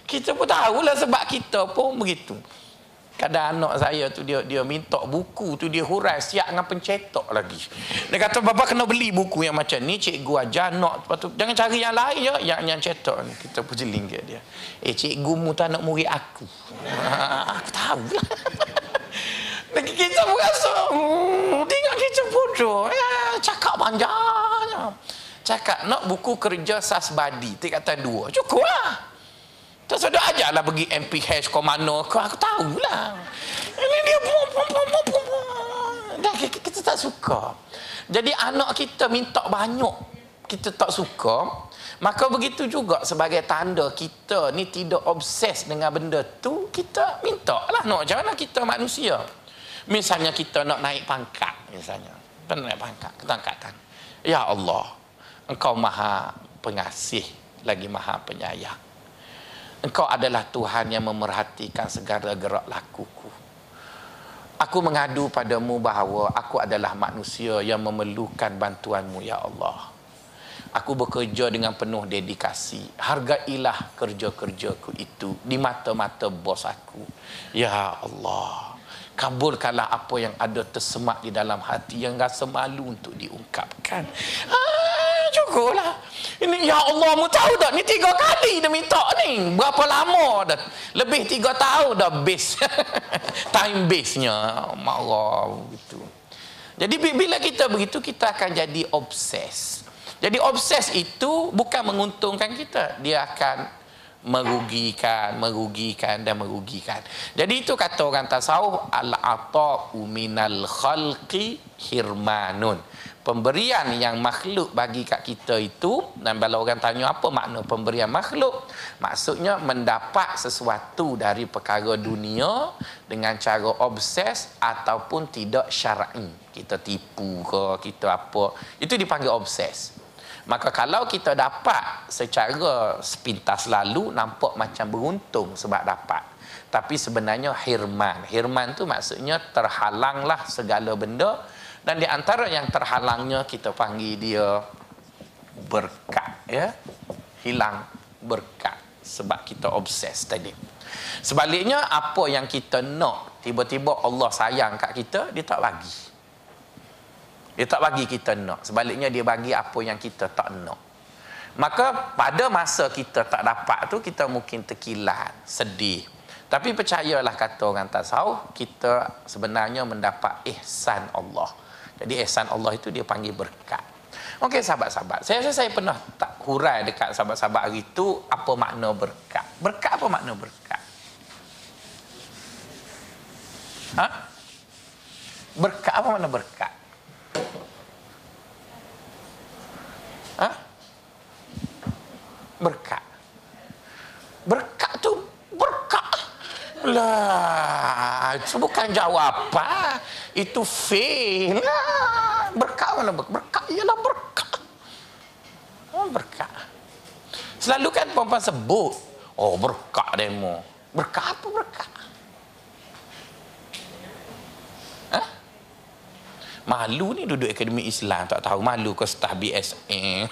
kita pun tahulah sebab kita pun begitu kadang anak saya tu dia dia minta buku tu dia hurai siap dengan pencetak lagi. Dia kata bapa kena beli buku yang macam ni cikgu ajar nak tu jangan cari yang lain ya yang yang cetak. Ni kita pujiling dia dia. Eh cikgu mu tak nak murid aku. Aku tahu lah. Kita pun rasa hmm, tengok kita bodoh. Ya, cakap panjangnya cakap nak buku kerja sasbadi tingkatan dua. Cukup lah tak sudah ajarlah pergi MPH ke mana ke aku tahulah. Ini dia pum pum pum pum pum. Kita tak suka. Jadi anak kita minta banyak kita tak suka, maka begitu juga sebagai tanda kita ni tidak obses dengan benda tu, kita minta lah nak janganlah kita manusia. Misalnya kita nak naik pangkat misalnya. Kita naik pangkat, kita angkat tangan. Ya Allah, Engkau Maha Pengasih lagi Maha Penyayang. Engkau adalah Tuhan yang memerhatikan segala gerak lakuku. Aku mengadu padamu bahawa aku adalah manusia yang memerlukan bantuanmu, Ya Allah. Aku bekerja dengan penuh dedikasi. Hargailah kerja-kerjaku itu di mata-mata bos aku. Ya Allah. Kabulkanlah apa yang ada tersemak di dalam hati yang rasa malu untuk diungkapkan. Ah, cukuplah. Ini ya Allah mu tahu tak ni tiga kali dia minta ni. Berapa lama dah? Lebih tiga tahun dah base. Time base-nya. Marah begitu. Jadi bila kita begitu kita akan jadi obses. Jadi obses itu bukan menguntungkan kita. Dia akan merugikan, merugikan dan merugikan. Jadi itu kata orang tasawuf al-ata'u minal khalqi hirmanun. Pemberian yang makhluk bagi kat kita itu dan bila orang tanya apa makna pemberian makhluk maksudnya mendapat sesuatu dari perkara dunia dengan cara obses ataupun tidak syar'i. Kita tipu ke kita apa. Itu dipanggil obses maka kalau kita dapat secara sepintas lalu nampak macam beruntung sebab dapat. Tapi sebenarnya hirman. Hirman tu maksudnya terhalanglah segala benda. Dan di antara yang terhalangnya kita panggil dia berkat ya. Hilang berkat sebab kita obses tadi. Sebaliknya apa yang kita nak tiba-tiba Allah sayang kat kita dia tak bagi dia tak bagi kita nak sebaliknya dia bagi apa yang kita tak nak maka pada masa kita tak dapat tu kita mungkin terkilat sedih tapi percayalah kata orang tasawuf kita sebenarnya mendapat ihsan Allah jadi ihsan Allah itu dia panggil berkat. Okey sahabat-sahabat, saya rasa saya pernah tak hurai dekat sahabat-sahabat hari itu apa makna berkat. Berkat apa makna berkat? Ha? Berkat apa makna berkat? Ha? Berkat. Berkat tu berkat. Lah, itu bukan jawapan itu fail berkah mana berkah ialah berkah oh, berkah Selalu kan perempuan sebut, oh berkah demo. Berkah apa berkah? Malu ni duduk akademi Islam tak tahu malu ke staf BSA.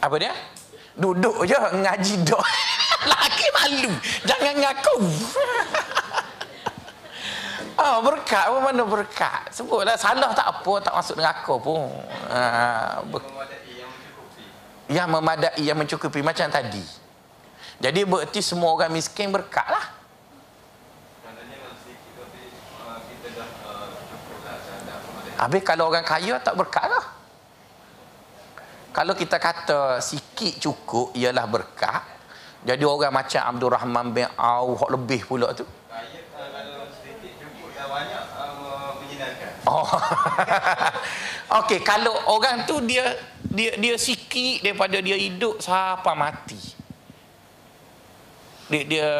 apa dia? Duduk je ngaji dok. Laki malu. Jangan ngaku. Ah, oh, berkat apa mana berkat? Sebutlah salah tak apa, tak masuk dengan aku pun. Ah, ber- yang memadai yang mencukupi macam tadi. Jadi berarti semua orang miskin berkat lah. Habis kalau orang kaya tak berkat lah. Kalau kita kata sikit cukup ialah berkat. Jadi orang macam Abdul Rahman bin Auf lebih pula tu. Oh. Okey, kalau orang tu dia dia dia sikit daripada dia hidup sampai mati. Dia dia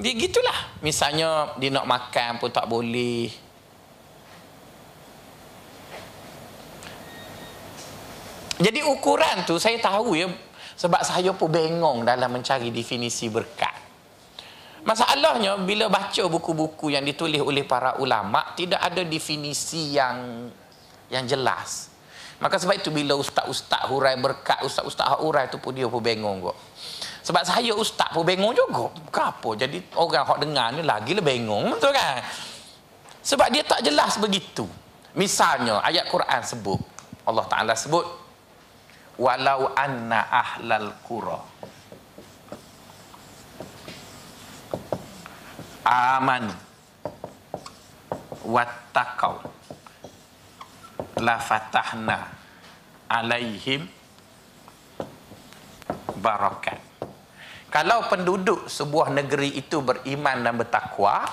dia gitulah. Misalnya dia nak makan pun tak boleh. Jadi ukuran tu saya tahu ya sebab saya pun bengong dalam mencari definisi berkat. Masalahnya bila baca buku-buku yang ditulis oleh para ulama tidak ada definisi yang yang jelas. Maka sebab itu bila ustaz-ustaz hurai berkat, ustaz-ustaz hurai tu pun dia pun bengong kok. Sebab saya ustaz pun bengong juga. Kenapa? Jadi orang hok dengar ni lagi lebih bengong betul kan? Sebab dia tak jelas begitu. Misalnya ayat Quran sebut Allah Taala sebut walau anna ahlal qura. Aman. Wattaqau. La fatahna alaihim barakat. Kalau penduduk sebuah negeri itu beriman dan bertakwa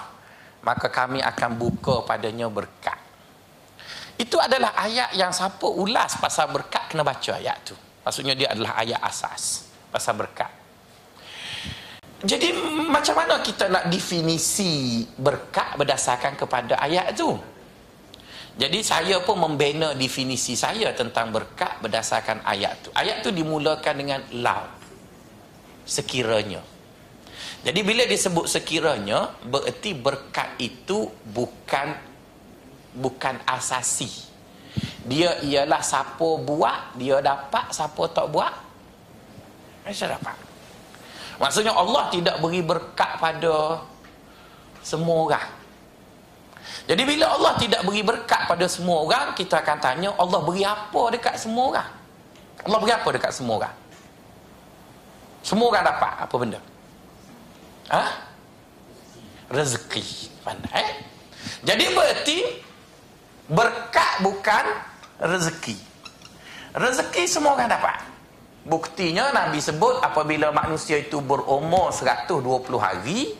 maka kami akan buka padanya berkat itu adalah ayat yang siapa ulas pasal berkat kena baca ayat tu maksudnya dia adalah ayat asas pasal berkat jadi macam mana kita nak definisi berkat berdasarkan kepada ayat tu? Jadi saya pun membina definisi saya tentang berkat berdasarkan ayat tu. Ayat tu dimulakan dengan lau. Sekiranya. Jadi bila disebut sekiranya, bererti berkat itu bukan bukan asasi. Dia ialah siapa buat, dia dapat, siapa tak buat. Saya dapat. Maksudnya Allah tidak beri berkat pada semua orang. Jadi bila Allah tidak beri berkat pada semua orang, kita akan tanya Allah beri apa dekat semua orang? Allah beri apa dekat semua orang? Semua orang dapat apa benda? Ha? Rezeki. Pandai. Jadi berarti berkat bukan rezeki. Rezeki semua orang dapat. Buktinya Nabi sebut apabila manusia itu berumur 120 hari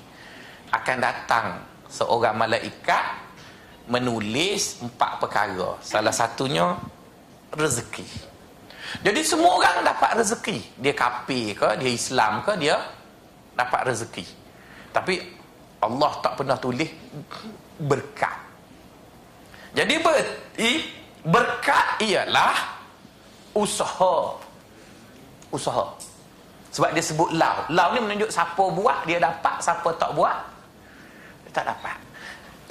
akan datang seorang malaikat menulis empat perkara. Salah satunya rezeki. Jadi semua orang dapat rezeki. Dia kafir ke, dia Islam ke, dia dapat rezeki. Tapi Allah tak pernah tulis berkat. Jadi berarti berkat ialah usaha usaha. Sebab dia sebut lau. Lau ni menunjuk siapa buat, dia dapat, siapa tak buat, dia tak dapat.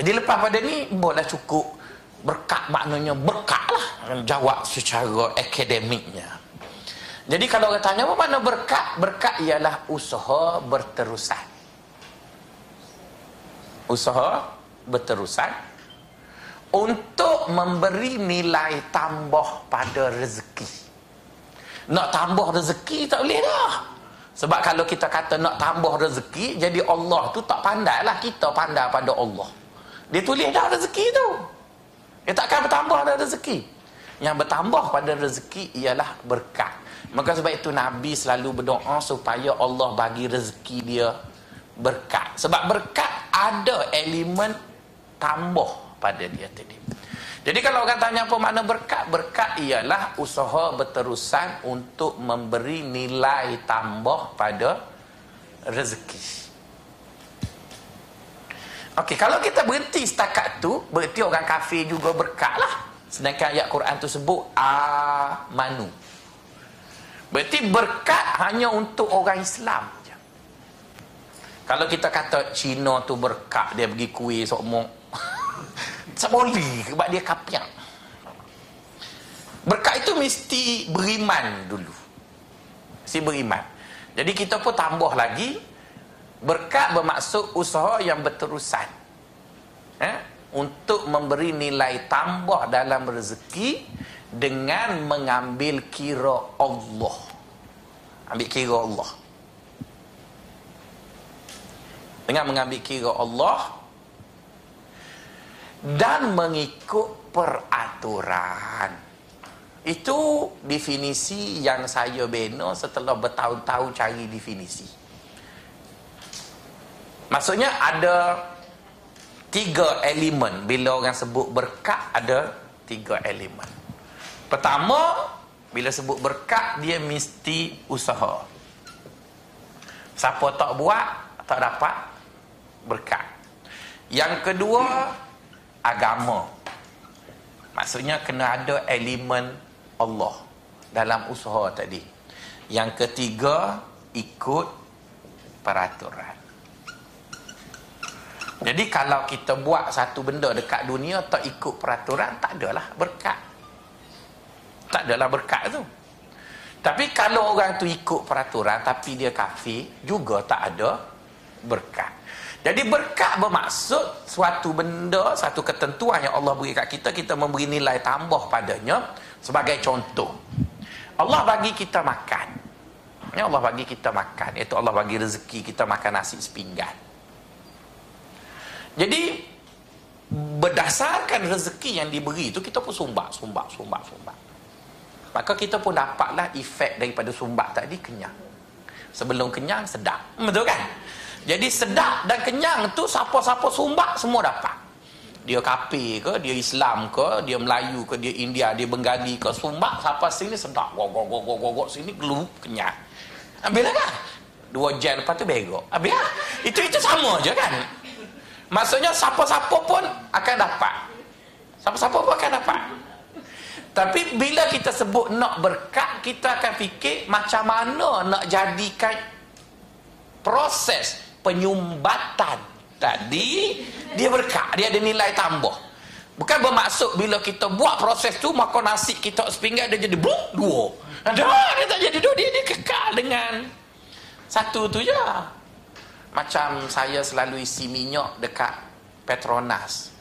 Jadi lepas pada ni, boleh cukup berkat maknanya berkat lah. Jawab secara akademiknya. Jadi kalau orang tanya apa mana berkat? Berkat ialah usaha berterusan. Usaha berterusan untuk memberi nilai tambah pada rezeki. Nak tambah rezeki tak boleh dah sebab kalau kita kata nak tambah rezeki jadi Allah tu tak pandai lah kita pandai pada Allah. Dia tulis dah rezeki tu. Dia takkan bertambah pada rezeki. Yang bertambah pada rezeki ialah berkat. Maka sebab itu Nabi selalu berdoa supaya Allah bagi rezeki dia berkat. Sebab berkat ada elemen tambah pada dia tadi jadi kalau orang tanya apa makna berkat? Berkat ialah usaha berterusan untuk memberi nilai tambah pada rezeki. Okey, kalau kita berhenti setakat tu, berarti orang kafir juga berkat lah. Sedangkan ayat Quran tu sebut amanu. Berarti berkat hanya untuk orang Islam je. Kalau kita kata Cina tu berkat dia pergi kuih sokmok. tak boleh sebab dia kapiak. Berkat itu mesti beriman dulu. Si beriman. Jadi kita pun tambah lagi berkat bermaksud usaha yang berterusan. Eh? Untuk memberi nilai tambah dalam rezeki dengan mengambil kira Allah. Ambil kira Allah. Dengan mengambil kira Allah dan mengikut peraturan. Itu definisi yang saya bina setelah bertahun-tahun cari definisi. Maksudnya ada tiga elemen bila orang sebut berkat ada tiga elemen. Pertama, bila sebut berkat, dia mesti usaha. Siapa tak buat, tak dapat berkat. Yang kedua, agama. Maksudnya kena ada elemen Allah dalam usaha tadi. Yang ketiga, ikut peraturan. Jadi kalau kita buat satu benda dekat dunia tak ikut peraturan, tak adalah berkat tak adalah berkat tu tapi kalau orang tu ikut peraturan tapi dia kafir juga tak ada berkat jadi berkat bermaksud suatu benda satu ketentuan yang Allah beri kat kita kita memberi nilai tambah padanya sebagai contoh. Allah bagi kita makan. Ya Allah bagi kita makan. Iaitu Allah bagi rezeki kita makan nasi sepinggan. Jadi berdasarkan rezeki yang diberi itu kita pun sumbak sumbak sumbak sumbak maka kita pun dapatlah efek daripada sumbat tadi kenyang. Sebelum kenyang sedap. Betul kan jadi sedap dan kenyang tu siapa-siapa sumbat semua dapat. Dia kapi ke dia Islam ke dia Melayu ke dia India dia Bengali ke sumbat siapa sini sedap. Gok gok gok gok gok sini gelu kenyang. Ambil lah kan? Dua jam lepas tu begok ambil lah. Itu itu sama je kan? Maksudnya siapa-siapa pun akan dapat. Siapa-siapa pun akan dapat. Tapi bila kita sebut nak berkat, kita akan fikir macam mana nak jadikan proses penyumbatan tadi dia berkat, dia ada nilai tambah. Bukan bermaksud bila kita buat proses tu maka nasi kita sepinggan dia jadi bluk dua. Ada dia tak jadi dua dia, dia kekal dengan satu tu je. Macam saya selalu isi minyak dekat Petronas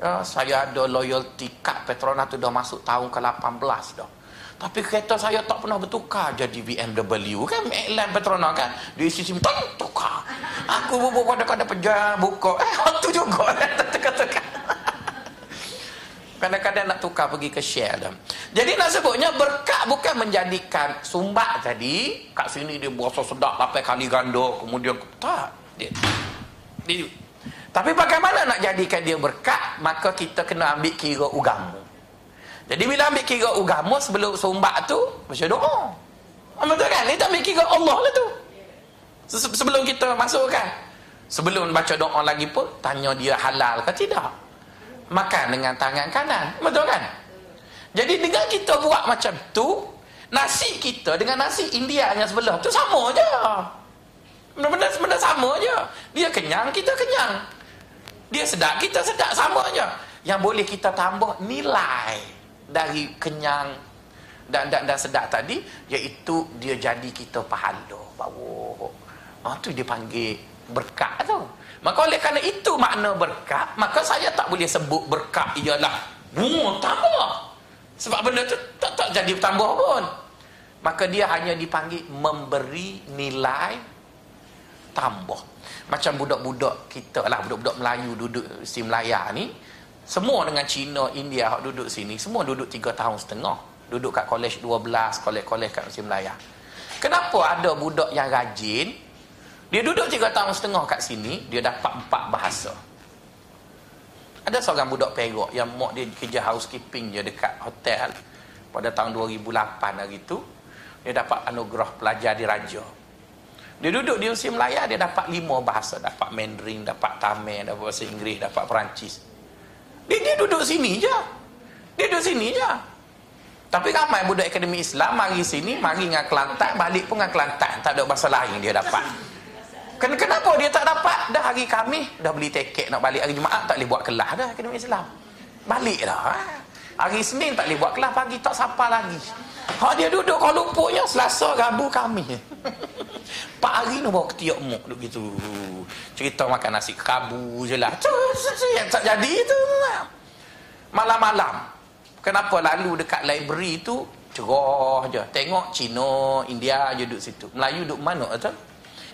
ya, saya ada loyalty card Petronas tu dah masuk tahun ke-18 dah tapi kereta saya tak pernah bertukar. Jadi BMW kan iklan Petronas kan? Di sisi tak tukar. Aku bubuk kadang-kadang pejar buka. Eh tu juga. Tukar-tukar. Kadang-kadang nak tukar pergi ke share dah. jadi nak sebutnya berkat bukan menjadikan sumbat tadi. Kat sini dia berasa sedap 8 kali ganda kemudian tak. Dia, dia tapi bagaimana nak jadikan dia berkat, maka kita kena ambil kira ugamu. Jadi bila ambil kira ugamu sebelum sumbat tu, baca doa. Ah, betul kan? Kita ambil kira Allah lah tu. Sebelum kita masuk kan? Sebelum baca doa lagi pun, tanya dia halal ke tidak. Makan dengan tangan kanan. Betul kan? Jadi dengan kita buat macam tu, nasi kita dengan nasi India yang sebelah tu sama je. Benda-benda sama je. Dia kenyang, kita kenyang dia sedap kita sedap sama aja yang boleh kita tambah nilai dari kenyang dan dan, dan sedap tadi iaitu dia jadi kita pahala. Bawa. Ah tu dia panggil berkat tu. Maka oleh kerana itu makna berkat maka saya tak boleh sebut berkat ialah bunga tambah. Sebab benda tu tak tak jadi tambah pun. Maka dia hanya dipanggil memberi nilai tambah. Macam budak-budak kita lah budak-budak Melayu duduk si Melaya ni semua dengan Cina, India hak duduk sini semua duduk 3 tahun setengah. Duduk kat college 12 college-college kat si Melaya kenapa ada budak yang rajin? Dia duduk 3 tahun setengah kat sini dia dapat 4 bahasa. Ada seorang budak Perak yang mak dia kerja housekeeping je dekat hotel. Pada tahun 2008 hari tu dia dapat anugerah pelajar di Raja. Dia duduk di usia Melaya, dia dapat lima bahasa. Dapat Mandarin, dapat Tamil, dapat bahasa Inggeris, dapat Perancis. Dia, dia duduk sini je. Dia duduk sini je. Tapi ramai budak akademi Islam mari sini, mari dengan Kelantan, balik pun dengan Kelantan. Tak ada bahasa lain dia dapat. Ken kenapa dia tak dapat? Dah hari kami dah beli tiket nak balik hari Jumaat, tak boleh buat kelas dah akademi Islam. Balik dah. Ha? Hari Senin tak boleh buat kelas, pagi tak sapa lagi. Ha dia duduk Kuala Lumpurnya Selasa Rabu kami. Pak hari ni bawa ketiak muk duduk gitu. Cerita makan nasi kabu je lah. Yang tak jadi tu. Malam-malam. Kenapa lalu dekat library tu cerah je. Tengok Cina, India je duduk situ. Melayu duduk mana tu?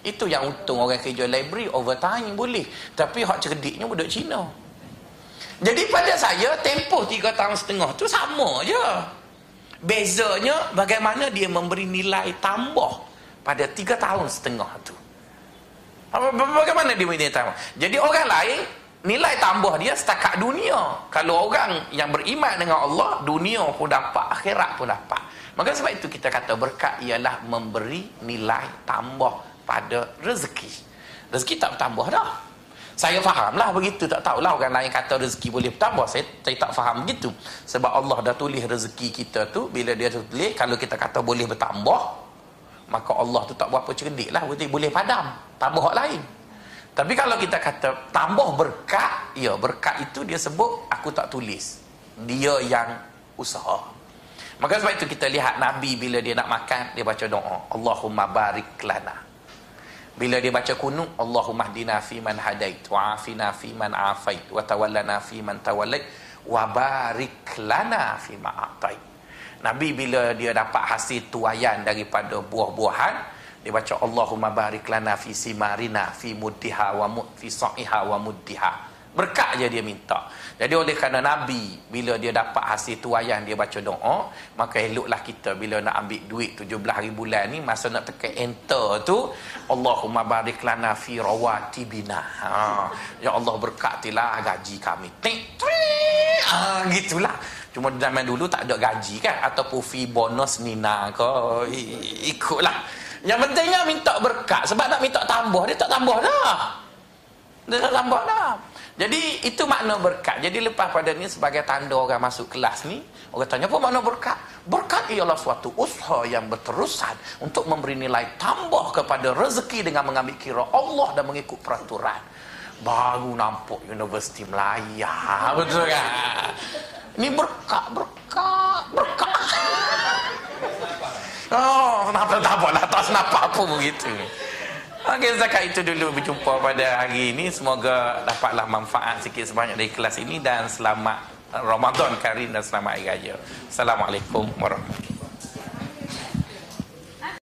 Itu yang untung orang kerja library overtime boleh. Tapi hak cerdiknya duduk Cina. Jadi pada saya tempoh 3 tahun setengah tu sama je. Bezanya bagaimana dia memberi nilai tambah pada tiga tahun setengah tu. Bagaimana dia memberi nilai tambah? Jadi orang lain, nilai tambah dia setakat dunia. Kalau orang yang beriman dengan Allah, dunia pun dapat, akhirat pun dapat. Maka sebab itu kita kata berkat ialah memberi nilai tambah pada rezeki. Rezeki tak bertambah dah. Saya fahamlah begitu. Tak tahulah orang lain kata rezeki boleh bertambah. Saya, saya tak faham begitu. Sebab Allah dah tulis rezeki kita tu. Bila dia tulis, kalau kita kata boleh bertambah, maka Allah tu tak berapa cerdik lah. Berarti boleh padam. Tambah hak lain. Tapi kalau kita kata tambah berkat, ya berkat itu dia sebut aku tak tulis. Dia yang usaha. Maka sebab itu kita lihat Nabi bila dia nak makan, dia baca doa. Allahumma barik lana. Bila dia baca kunut, Allahumma hdina fi man hadait, wa afina fi man afait, wa tawallana fi man tawallait, wa barik lana fi ma atait. Nabi bila dia dapat hasil tuayan daripada buah-buahan, dia baca Allahumma barik lana fi simarina fi muddiha wa mud fi sa'iha wa muddiha. Berkat je dia minta. Jadi oleh kerana Nabi bila dia dapat hasil tuayan dia baca doa, maka eloklah kita bila nak ambil duit 17 hari bulan ni masa nak tekan enter tu Allahumma barik lana fi rawatibina. Ha. Ya Allah berkatilah gaji kami. Tik ha, gitulah. Cuma zaman dulu tak ada gaji kan ataupun fi bonus nina ke ikutlah. Yang pentingnya minta berkat sebab nak minta tambah dia tak tambah dah. Dia tak tambah dah. Jadi itu makna berkat. Jadi lepas pada ni sebagai tanda orang masuk kelas ni, orang tanya apa makna berkat? Berkat ialah suatu usaha yang berterusan untuk memberi nilai tambah kepada rezeki dengan mengambil kira Allah dan mengikut peraturan. Baru nampak Universiti Melaya. Betul kan? Ini berkat, berkat, berkat. Oh, kenapa tak apa. Tak senapa apa begitu. Okey, zakat itu dulu berjumpa pada hari ini. Semoga dapatlah manfaat sikit sebanyak dari kelas ini dan selamat Ramadan Karim dan selamat Hari Raya. Assalamualaikum warahmatullahi